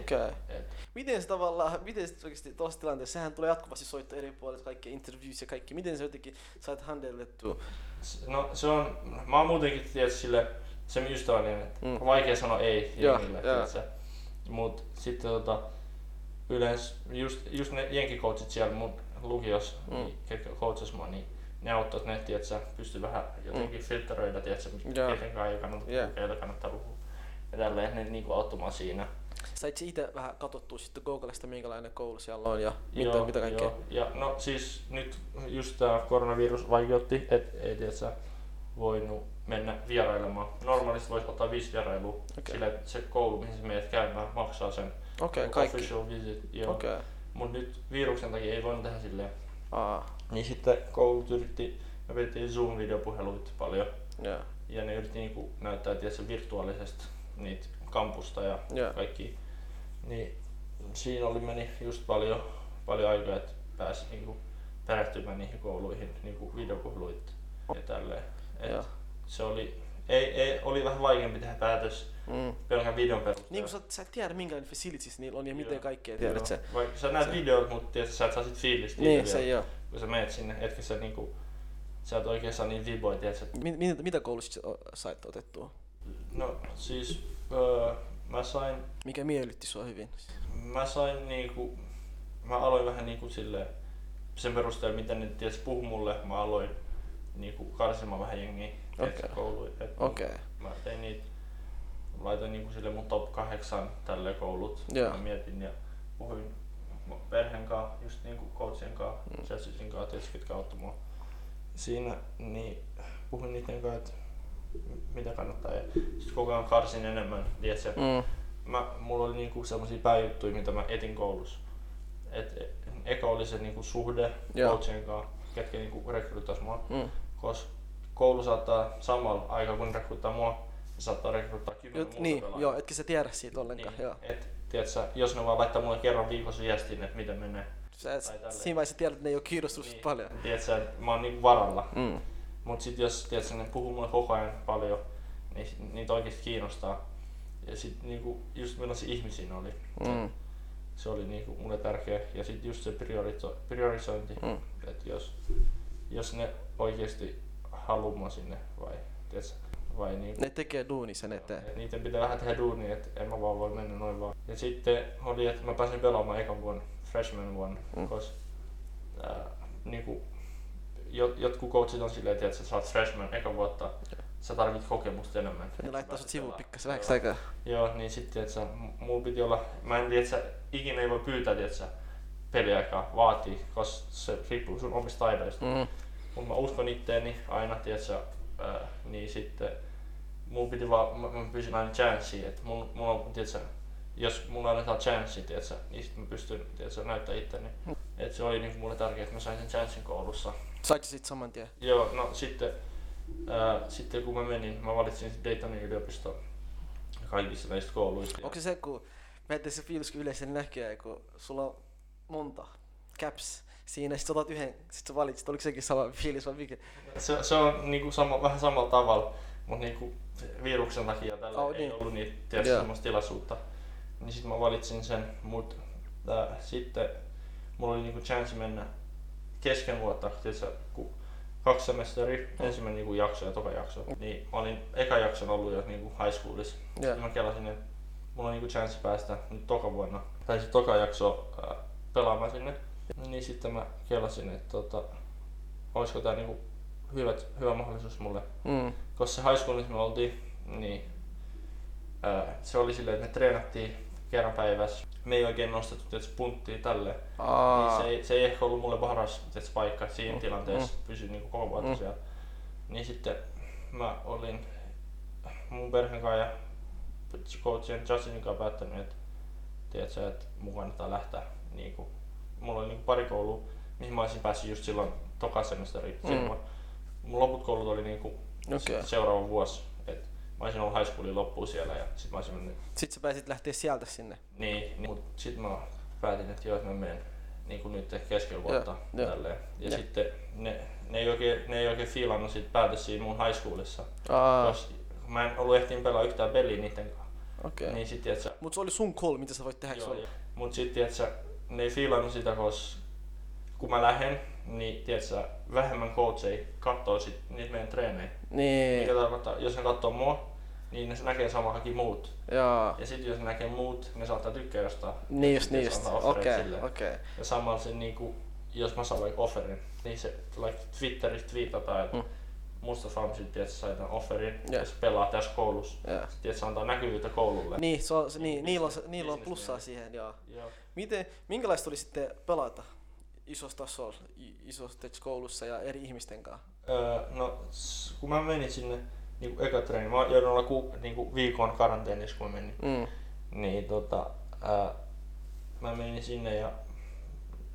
Et, Miten se tavallaan, miten se oikeasti tuossa tilanteessa, sehän tulee jatkuvasti soittaa eri puolilta, kaikki interviews ja kaikki, miten se jotenkin sait handellettua? No se on, mä oon muutenkin tietysti sille se ystävällinen, että Mm. mm. vaikea sanoa ei jengille. Mut sitten tota, yleensä just, just ne jenkikoutsit siellä mun lukios, Mm. mm. ketkä coachas mua, niin ne auttaa, että ne tiedätkö, pystyy vähän jotenkin mm. filtteröidä, tiedätkö, Joo. keten kanssa ei kannata puhua, keitä kannattaa puhua. Ja tälleen ne niinku auttamaan siinä. Sait itse vähän katsottua sitten Googlesta, minkälainen koulu siellä on ja mitä, Joo, mitä kaikkea? Joo. Ja no siis nyt just tää koronavirus vaikeutti, että ei tiedätkö, voinut mennä vierailemaan. Normaalisti voisi ottaa viisi vierailua, okay. sillä se koulu, mihin sä menet käymään, maksaa sen Okei, kaikki. official visit. Joo. Okei. Mut nyt viruksen takia ei voinut tehdä silleen. Aa, Niin sitten koulut yritti, me vedettiin Zoom-videopuheluita paljon. joo. Ja ne yritti niinku näyttää tietysti virtuaalisesti niitä kampusta ja Joo. kaikki. Niin siinä oli meni just paljon, paljon aikaa, että pääsi niinku perehtymään niihin kouluihin niinku videopuheluita ja tälleen. Et Joo. se oli, ei, ei, oli vähän vaikeampi tehdä päätös Mm. pelkän videon perusteella. Niin kun sä, sä et tiedä minkälainen facilities niillä on ja miten Joo. kaikkea tiedät sä. Vaikka sä näet se- videot, mutta tiedät, sä et saa sit fiilistä Niin, se vielä, ei oo. kun sä menet sinne, etkä sä niinku, sä et oikein saa niin viboja, tiedät, Mi- mitä, mitä koulusta sä o- sait otettua? No siis öö, mä sain, Mikä miellytti sua hyvin? mä sain niinku, mä aloin vähän niinku silleen, sen perusteella miten ne ties puhu mulle, mä aloin niinku karsimaan vähän jengiä okay. kouluun. Okei. Mä tein niitä, laitoin niinku sille mun top 8 tälle koulut. Joo. Mä mietin ja puhuin perheen kanssa, just niinku coachien kanssa, Mm. kanssa, tietysti auttoi mua siinä, niin puhuin niiden kanssa, että mitä kannattaa. Ja sit koko ajan karsin enemmän, tiedätkö? Mm. Mä, mulla oli niinku semmosia pääjuttuja, mitä mä etin koulussa. Et, e- eka oli se niinku suhde coachien kanssa, ketkä niinku rekryttas mua. Mm. Koska koulu saattaa samalla aikaa kun rekryttää mua, se saattaa rekryttää kymmenen muuta niin, pelaajaa. joo, etkä sä tiedä siitä ollenkaan. niin, Joo. et, tiedätkö, jos ne vaan laittaa mulle kerran viikossa viestin, että miten menee. Sä, siinä vaiheessa tiedät, että ne ei ole kiinnostunut niin. paljon. Tiedätkö, mä oon niinku varalla. Mm. Mut sit jos tiedätkö, ne puhuu mulle koko ajan paljon, niin niitä oikeesti kiinnostaa. Ja sit niinku, just millaisia ihmisiä ne oli. Mm. Se oli niinku mulle tärkeä. Ja sit just se prioriso- priorisointi, Mm. että jos, jos ne oikeesti haluaa sinne vai, tiedätkö, vai niinku, Ne tekee duunissa ne eteen. et niiden pitää vähän tehdä duunia, että en mä vaan voi mennä noin vaan. Ja sitten oli, että mä pääsin pelaamaan ekan vuonna, freshman vuonna, Mm. koska ää, niinku, jot, jotkut coachit on silleen, että sä saat freshman eka vuotta, sä tarvit kokemusta enemmän. Ne laittaa sut sivuun pikkasen vähäksi Joo. aikaa. Joo, niin sitten että mulla piti olla, mä en tiedä, että sä ikinä ei voi pyytää, että peliaikaa vaatii, koska se riippuu sun omista taidoista. Mm. Mutta mä uskon itteeni aina, tiedätkö, ää, niin sitten mulla piti vaan, mä, mä pyysin aina chanssiä, että mulla, mulla on, tiedätkö, jos mulla annetaan chanssi, tiedätkö, niin sit mä pystyn, tiedätkö, näyttää itteni. Et se oli niinku mulle tärkeää, että mä sain sen chanssin koulussa. Sait sä sit saman tien? Joo, no sitten, ää, sitten kun mä menin, mä valitsin Daytonin yliopisto kaikissa näistä kouluista. Onko se se, kun mä se fiilis, yleensä näkee, kun sulla on monta caps siinä, sit sä otat yhden, sit sä valitsit, oliko sekin sama fiilis vai mikä? Se, se on niinku sama, vähän samalla tavalla, mutta niinku viruksen takia tällä Oh, ei niin. ollut niitä tiedätkö, Joo. semmoista tilaisuutta. Niin sitten mä valitsin sen, mutta sitten mulla oli niinku chance mennä kesken vuotta, tiedätkö, kun kaksi semesteri, Mm. ensimmäinen niinku jakso ja toka jakso. Niin mä olin eka jakson ollut jo niinku high schoolissa. Sitten mä kelasin, että mulla on niinku chance päästä nyt toka vuonna, tai sitten toka jakso ää, pelaamaan sinne. Niin sitten mä kelasin, että tota, olisiko tää niinku hyvä, hyvä mahdollisuus mulle. Mm. Koska se high schoolissa me oltiin, niin ää, se oli silleen, että me treenattiin kerran päivässä. Me ei oikein nostettu tietysti punttia tälle. Aa. Niin se, ei, se ei ehkä ollut mulle paras tietysti, paikka siinä Mm, tilanteessa pysyä niinku koko vuotta Mm. siellä. Niin sitten mä olin mun perheen kanssa ja coachin Justinin kanssa päättänyt, että tiedätkö, että mun kannattaa lähteä. Niinku, mulla oli niinku pari koulua, mihin mä olisin päässyt just silloin toka semesteri. Mm. Mm. Mun loput koulut oli niinku Okei. seuraava vuosi. Mä olisin ollut high schoolin loppuun siellä ja sit mä olisin mennyt Sitten sä pääsit lähteä sieltä sinne. niin, niin mut sit mä päätin, että joo, että mä menen niin kuin nyt keskellä vuotta Joo, tälleen. Ja, Ja. sitten ne, ne, ei oikein, ne ei oikein fiilannut sit päätös siinä mun high schoolissa. Aa. Jos, mä en ollut ehtinyt pelaa yhtään peliä niitten kanssa. Okei. Niin sit tiiätsä, Mut se oli sun call, mitä sä voit tehdä, joo, joo. Mut sit tiiätsä, ne ei fiilannut sitä, koska kun mä lähden, niin tiiätsä, vähemmän coacheja kattoo sit niitä meidän treenejä. Niin. Mikä tarkoittaa, jos ne katsoo mua, niin ne näkee samaa kaikki muut. Joo. Ja sitten jos ne näkee muut, ne saattaa tykkää jostain. Niin just, niin just. Okei, okei. Ja samalla se niinku, jos mä saan vaikka offerin, niin se like Twitterissä twiitataan, että Mm. Mustafa Famsit, tiedät, sai tämän offerin, Joo. ja se pelaa tässä koulussa. Joo. Tiedät, se antaa näkyvyyttä koululle. Niin, se on, se, niin, niillä on, Business- niillä on business plussaa mielessä. siihen, joo. Joo. Miten, minkälaista oli sitten pelata isossa tasolla, isossa koulussa ja eri ihmisten kanssa? Öö, no, kun mä menin sinne niinku eka treeni, mä joudun olla ku, niinku viikon karanteenissa, kun mä menin. Mm. Niin tota, ää, mä menin sinne ja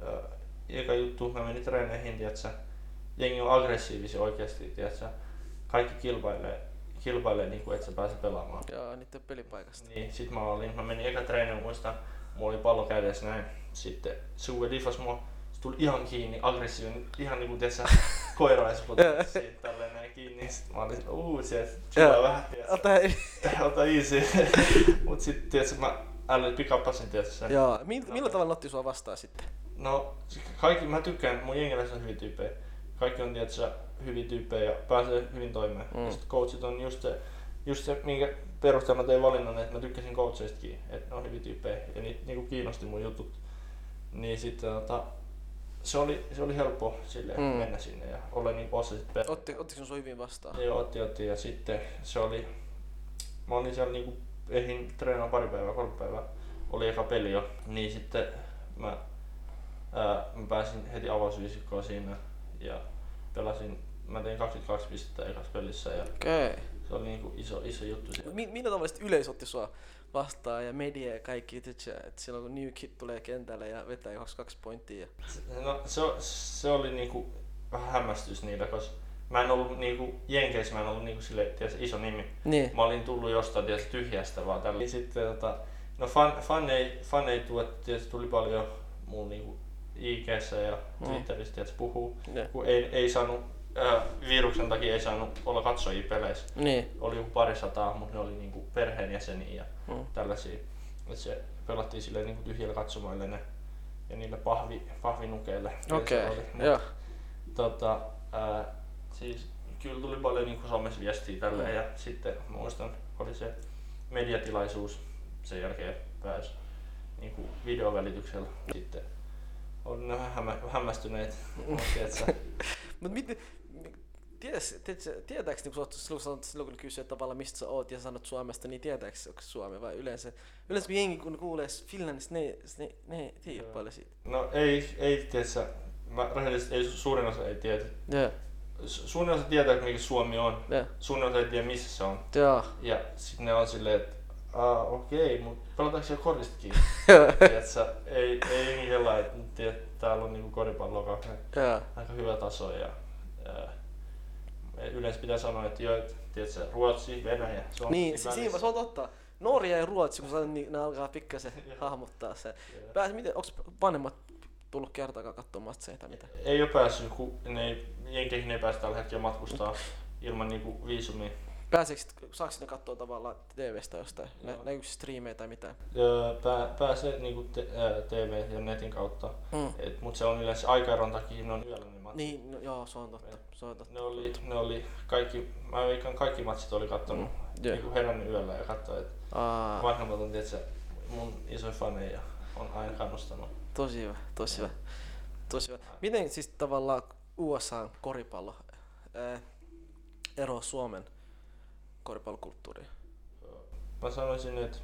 ää, eka juttu, mä menin treeneihin, tiiätsä, jengi on aggressiivisia oikeesti, tiiätsä, kaikki kilpailee, kilpailee niinku, että sä pääse pelaamaan. Joo, niiden pelipaikasta. Niin, sit mä olin, mä menin eka treeniin, muistan, mulla oli pallo kädessä näin, sitten Sue difas mua, tuli ihan kiinni, aggressiivinen, ihan niinku, tiiätsä, koira ja siitä tälleen näin kiinni, sit mä olin, uu, se, chillaa vähän, tiiätsä, Ota, ota easy, mut sit, tiiätsä, mä älyin pikapassin, tiiätsä, sen. joo, mi- millä tavalla otti sua vastaan sitten? No, kaikki, mä tykkään, mun jengiläiset on hyviä tyyppejä. Kaikki on tietysti hyviä tyyppejä ja pääsee hyvin toimeen. Mm. Mm. Ja sit coachit on just se, just se, minkä perusteella mä tein valinnan, että mä tykkäsin coacheistakin, että ne on hyviä tyyppejä ja niitä niinku kiinnosti mun jutut. Niin sitten tota, se oli, se oli helppo sille Mm. mennä sinne ja olla niinku osa sit perhettä. Otti, ottiko sua hyvin vastaan? Joo, otti, otti ja sitten se oli, mä olin siellä niinku, ehdin treenaa pari päivää, kolme päivää, oli eka peli jo, niin sitten mä, ää, mä pääsin heti avausviisikkoon siinä ja pelasin, mä tein 22 pistettä ekassa pelissä ja Okei. se oli niinku iso, iso juttu siellä. Mi- millä tavalla sitten yleisö otti sua vastaan ja media ja kaikki, että silloin kun New Kid tulee kentälle ja vetää 22 pointtia. No se, se oli niinku vähän hämmästys niillä, koska mä en ollut niinku, Jenkeissä mä en ollut niinku sille, tiedätkö, iso nimi. Niin. Mä olin tullut jostain tietysti tyhjästä vaan tällä. Niin sitten tota, no fan, fan, ei, fan ei tule, tietysti tuli paljon mun niinku IGssä ja Mm. Twitterissä tietysti puhuu. Ne. Kun ei, ei saanut, ää, viruksen takia ei saanut olla katsojia peleissä. Niin. Oli joku pari sataa, mutta ne oli niinku perheenjäseniä ja Mm. tällaisia. Et se pelattiin silleen niinku tyhjillä katsomaille ne ja niille pahvi, pahvinukeille. Okei, oli. Mut joo. tota, ää, siis kyllä tuli paljon niin somessa viestiä tälleen Mm. ja sitten muistan, oli se mediatilaisuus sen jälkeen pääsi niin kuin videovälityksellä. Sitten ne vähän hämmä, hämmästyneet, tiedätkö? Mut Ties, tiedätkö, tietääks, niin kun, sä oot- silloin, kun, sä- silloin kun kysyy että tavallaan mistä sä oot ja sanot Suomesta, niin tietääks onko Suomi vai yleensä? Yleensä kun jengi kun kuulee Finlandista, ne, ne, ne ei tiedä Joo. paljon siitä. No ei, ei tiedätkö, mä rehellisesti ei, suurin osa ei tiedä. Joo, Su- Suurin osa tietää, mikä Suomi on. joo, Suurin osa ei tiedä, missä se on. joo. Ja sitten ne on silleen, että Aa, okei, mutta pelataanko siellä koristakin? Joo, Tiedätkö, ei, ei jengi sillä että täällä on niinku koripalloa aika hyvä taso ja ää, yleensä pitää sanoa, että joo, tiedätkö, Ruotsi, Venäjä, se on Niin, si- siinä se on totta. Norja ja Ruotsi, kun sä, niin, ne alkaa pikkasen hahmottaa se. Joo. Pääs, miten, onks vanhemmat tullut kertaakaan katsomaan matseja tai mitä? Ei ole päässyt, kun ne ei, jenkeihin ei päästä tällä hetkellä matkustaa ilman niinku viisumia. Pääseekö, saako ne katsoa tavallaan TVstä jostain? Nä, näkyykö striimejä tai mitään? Öö, Pää, pääsee niinku te, ää, TV ja netin kautta, Mm. Et, mut se on yleensä aikaeron takia, ne on yöllä ne matsit. Niin, no, joo, se on totta. Se on totta. Ne oli, ne oli kaikki, mä veikkaan kaikki matsit oli kattonut, Mm, joo. niinku herännyt yöllä ja katsoi, että vanhemmat on tietysti mun isoin faneja on aina kannustanut. tosi hyvä, tosi hyvä. Tosi hyvä. Miten siis tavallaan USA koripallo ää, eroaa Suomen koripallokulttuuriin? Mä sanoisin, että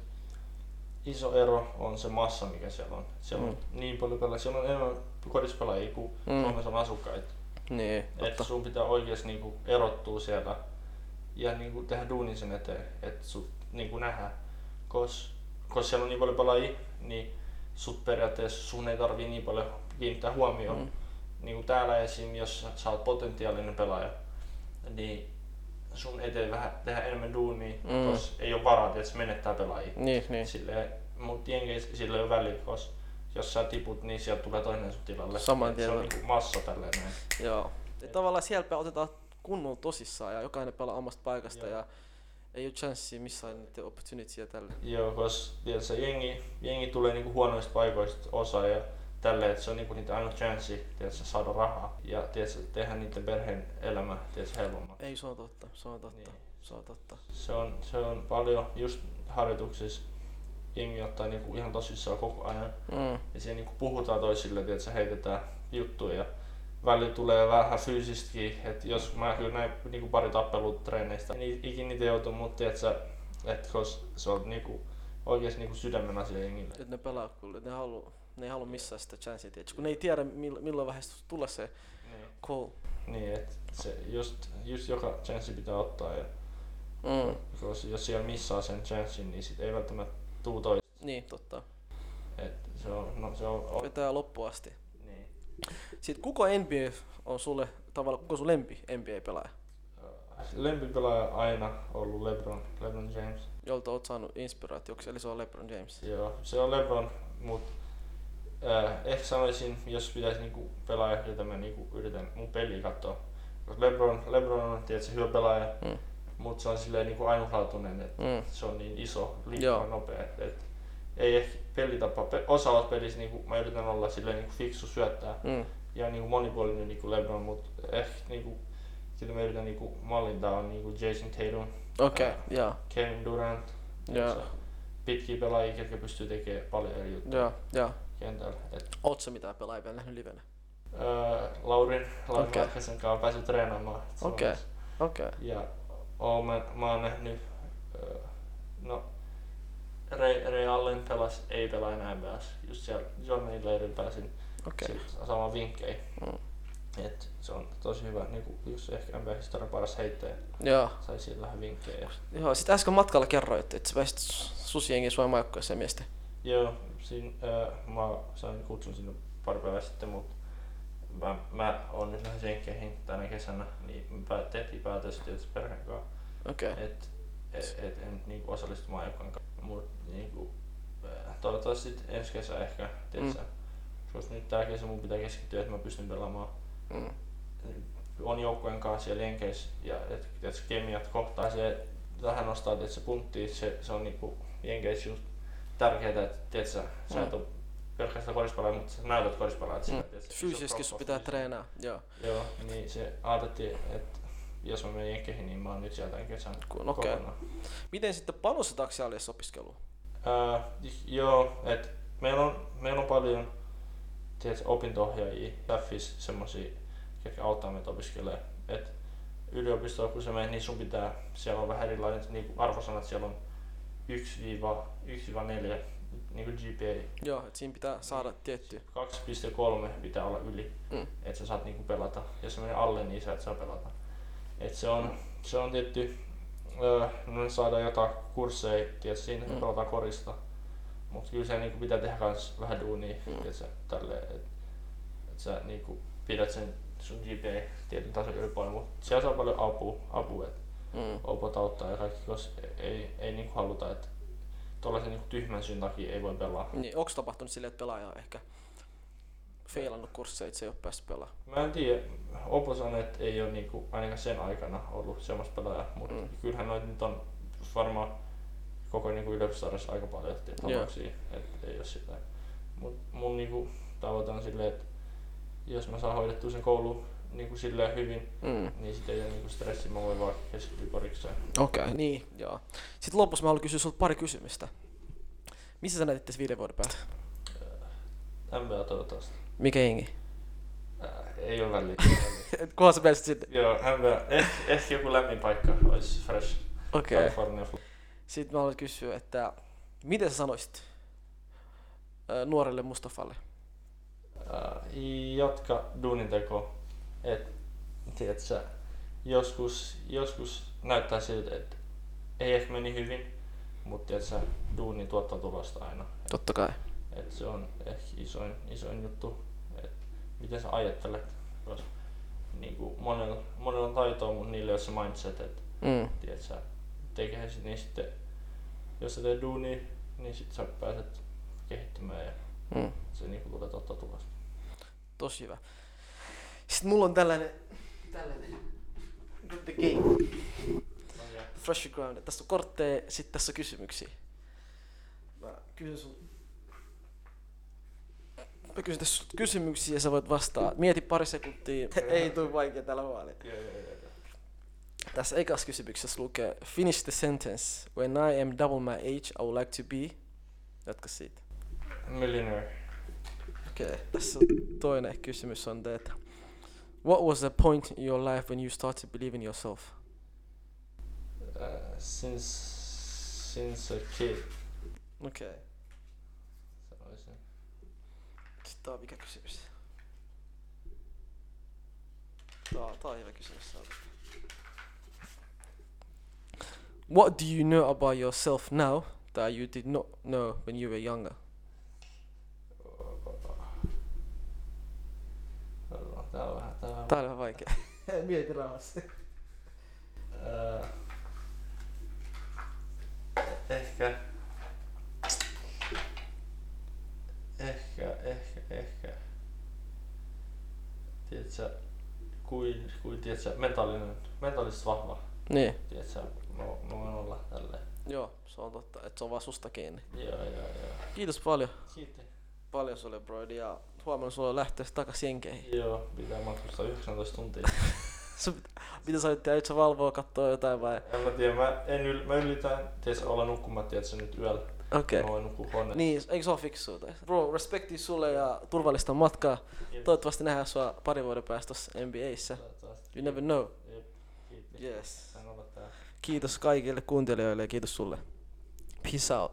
iso ero on se massa, mikä siellä on. Siellä on niin paljon pelaajia, siellä on enemmän korispelaajia kuin Mm. Suomessa on asukkaita. Niin, Että sun pitää oikeasti niinku erottua sieltä ja niinku tehdä duunin sen eteen, että sut niinku nähdään. Kos, kos siellä on niin paljon pelaajia, niin sut periaatteessa sun ei tarvii niin paljon kiinnittää huomioon. Mm. Mm. Niin kuin täällä esim, jos sä oot potentiaalinen pelaaja, niin sun eteen vähän tehdä enemmän duunia, Mm. koska ei ole varaa, että se menettää pelaajia. Niin, niin. Silleen, mut jenkeissä sillä ei ole väliä, koska jos sä tiput, niin sieltä tulee toinen sun tilalle. Saman Et Se tien. on niinku massa tälleen näin. Joo. Ja tavallaan siellä otetaan kunnolla tosissaan ja jokainen pelaa omasta paikasta Joo. ja ei ole chanssiä missään niiden opportunityä tälle. Joo, koska tiedätkö, jengi, jengi tulee niinku huonoista paikoista osa ja tälleen, että se on niinku niitä ainoa chanssi tiedätkö, saada rahaa ja tiedätkö, tehdä niiden perheen elämä tiedätkö, helpommaksi. Ei, se on totta, se on totta, Niin. se on totta. Se on, se on paljon just harjoituksissa jengi ottaa niinku ihan tosissaan koko ajan Mm. ja siellä niinku puhutaan toisille, että heitetään juttuja ja välillä tulee vähän fyysistäkin, että jos mä kyllä näin niinku pari tappelua treeneistä, niin ikinä niitä joutuu, mutta että se on niinku oikeesti niinku sydämen asia jengille. Että ne pelaa kyllä, ne haluu, ne ei halua missään sitä chanssia, kun ne ei tiedä mill- milloin vaiheessa tulee se Niin. call. Niin, että se just, just joka chanssi pitää ottaa ja Mm. koska jos siellä missaa sen chanssin, niin sit ei välttämättä tuu toista. Niin, totta. Et se on, no se on, on Vetää loppuun asti. niin. Sitten kuka NBA on sulle, tavallaan kuka sun lempi NBA-pelaaja? Äh, Lempipelaaja aina ollut LeBron, LeBron James. Jolta oot saanut inspiraatioksi, eli se on LeBron James. Joo, se on LeBron, mut äh, ehkä sanoisin, jos pitäisi niinku pelaaja, jota mä niinku yritän mun peliä katsoa. Koska LeBron, LeBron on tietysti hyvä pelaaja, Mm. mutta se on silleen niinku ainutlaatuinen, että Mm. se on niin iso, liikaa nopea. Et, et, ei ehkä pelitapa, pe, osa pelissä niinku, mä yritän olla silleen niinku fiksu syöttää Mm. ja niinku monipuolinen niinku LeBron, mutta ehkä niinku, sitä mä yritän niinku mallintaa on niinku Jason Tatum, Okei, Äh. joo. Kevin Durant, tiedätkö, pitkiä pelaajia, jotka pystyy tekemään paljon eri juttuja Joo, joo. Kentällä. Et, Oot sä mitään pelaajia vielä nähnyt livenä? öö, Laurin, Laurin okay. kanssa on päässyt treenaamaan. Okei. Okei. Ja oon, mä, mä oon nähnyt, öö, no Ray, Ray Allen pelas, ei pelaa enää NBAs. Just siellä Johnny Leirillä pääsin sit saamaan vinkkejä. Mm. Et se on tosi hyvä, niinku, just ehkä NBA-historian paras heittäjä. Joo. Sai siitä vähän vinkkejä. Joo, sit äsken matkalla kerroit, että sä pääsit susienkin Suomen majoukkueeseen miestä. Joo, siinä, öö, mä sain kutsun sinne pari päivää sitten, mutta mä, mä oon nyt lähes jenkkeihin tänä kesänä, niin pää- tehtiin päätös tietysti perheen kanssa, Okei. Okay. että et, et en niinku osallistu maajoukkojen kanssa. Mut niinku, ää, toivottavasti sit ensi kesä ehkä, tiedätkö, mm. koska nyt tää kesä mun pitää keskittyä, että mä pystyn pelaamaan Mm. on joukkueen kanssa siellä Jenkeissä ja et, tiedätkö, kemiat kohtaa se vähän nostaa tietysti, punttia, se, se on niinku Jenkeissä just tärkeää, että tiedätkö, sä et Mm. ole pelkästään korispelaaja, mutta sä näytät korispelaajalta. Mm. Fyysisesti sun pitää treenaa. Joo. Joo, niin se ajateltiin, että jos mä menen Jenkeihin, niin mä oon nyt sieltä kesän Kun- okei. kokonaan. Miten sitten panostetaanko siellä opiskeluun? Ää, joo, että meillä on, meillä on paljon tiedätkö, opinto-ohjaajia, läffis semmosia, jotka auttaa meitä opiskelemaan. Et yliopistoon kun sä menet, niin sun pitää, siellä on vähän erilainen niin arvosanat, siellä on 1-4 niin kuin GPA. Joo, että siinä pitää saada tietty. 2,3 pitää olla yli, Mm. että sä saat niinku pelata. Jos se menee alle, niin sä et saa pelata. Et se on, se on tietty, öö, no me saadaan jotain kursseja, tiedät, siinä Mm. pelataan korista. Mutta kyllä se niinku pitää tehdä kans vähän duunia, Mm. tiedät, tälleen, että et sä niinku pidät sen sun GPA tietyn tason ylipuolella, mutta siellä saa paljon apua, apua että Mm. opot auttaa ja kaikki, koska ei, ei niinku haluta, että tuollaisen niinku tyhmän syyn takia ei voi pelaa. Niin, onko tapahtunut silleen, että pelaaja on ehkä feilannut kursseja, että se ei ole päässyt pelaamaan? Mä en tiedä, Opo sanoi, että ei ole niinku, ainakaan sen aikana ollut semmoista pelaajaa, mutta Mm. kyllähän noita nyt on varmaan koko niinku yliopistossa aika paljon tapauksia, että ei ole sitä. Mut mun niinku, tavoite on silleen, että jos mä saan hoidettua sen koulun niinku silleen hyvin, Mm. niin sit ei ole niinku stressi, mä voin vaan keskittyä korikseen. Okei, okay, niin, joo. Sitten lopussa mä haluan kysyä sulta pari kysymystä. Missä sä näet itse viiden vuoden päästä? NBA toivottavasti. Mikä jengi? Ei ole väliä. Et Kunhan sä pääsit sinne. Joo, hämpää. Eh, ehkä joku lämmin paikka olisi fresh. Okei. Okay. California. Sitten mä haluan kysyä, että miten sä sanoisit ö, nuorelle Mustafalle? Äh, jatka duunin teko. Et, tiedät sä, joskus, joskus näyttää siltä, että ei ehkä meni hyvin, mutta tiedät sä, duuni tuottaa tulosta aina. Totta kai. Et se on ehkä isoin, isoin juttu, että miten sä ajattelet. Koska niin kuin monella, monella on taitoa, mutta niillä ei ole se mindset, että Mm. tiedät sä, tekee sit, niin sitten, jos sä teet duunia, niin sit sä pääset kehittymään ja Mm. se niin kuin tulee tuottaa tulosta. Tosi hyvä. Sitten mulla on tällainen, tällainen the game. Fresh ground. Tässä on kortteja, sitten tässä on kysymyksiä. Mä kysyn sun... Mä kysyn tässä sulta kysymyksiä ja sä voit vastaa. Mieti pari sekuntia. Ei tuu vaikea tällä huoli. Tässä ekassa kysymyksessä lukee Finish the sentence. When I am double my age, I would like to be... Jatka siitä. Millionaire. Okei, okay. tässä on toinen kysymys on, että What was the point in your life when you started believing in yourself? Uh, since, since a kid, Okay. sanoisin. Sitten tää on mikä kysymys? Tää, tää on hyvä kysymys. tää on. What do you know about yourself now that you did not know when you were younger? On vähän, tää on Tää on vähän vaikea. Mieti rauhassa. Ää, ehkä, ehkä, ehkä, ehkä. Tiedätkö, kuin, kuin tiedätkö, mentaalinen, mentaalisesti vahva. Niin. Tiedätkö, mä voin olla tälleen. Joo, se on totta, että se on vaan susta kiinni. Joo, joo, joo. Kiitos paljon. Kiitos. Paljon sulle, Brody, ja huomenna sulla lähtee takas Jenkeihin. Joo, pitää matkustaa 19 tuntia. Sun Mitä sä nyt teet, sä valvoo, kattoo jotain vai? En mä tiedä, mä, en yl, mä ylitän, tiedätkö, olla nukkumatta, tiedätkö, nyt yöllä. Okei. Mä voin nukkua huoneessa. Niin, eikö se ole fiksua? tai? Bro, respekti sulle ja turvallista matkaa. Kiitos. Toivottavasti nähdään sua pari vuoden päästä tossa NBAissä. You never know. Jep, kiitos. Yes. Kiitos kaikille kuuntelijoille ja kiitos sulle. Peace out.